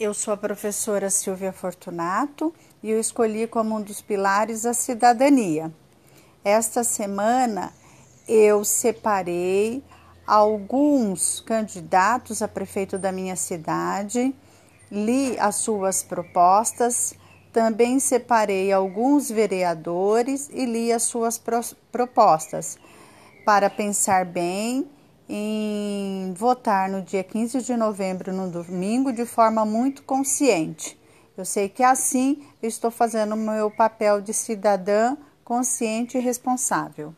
Eu sou a professora Silvia Fortunato e eu escolhi como um dos pilares a cidadania. Esta semana eu separei alguns candidatos a prefeito da minha cidade, li as suas propostas, também separei alguns vereadores e li as suas propostas para pensar bem em votar no dia 15 de novembro, no domingo, de forma muito consciente. Eu sei que assim eu estou fazendo o meu papel de cidadã consciente e responsável.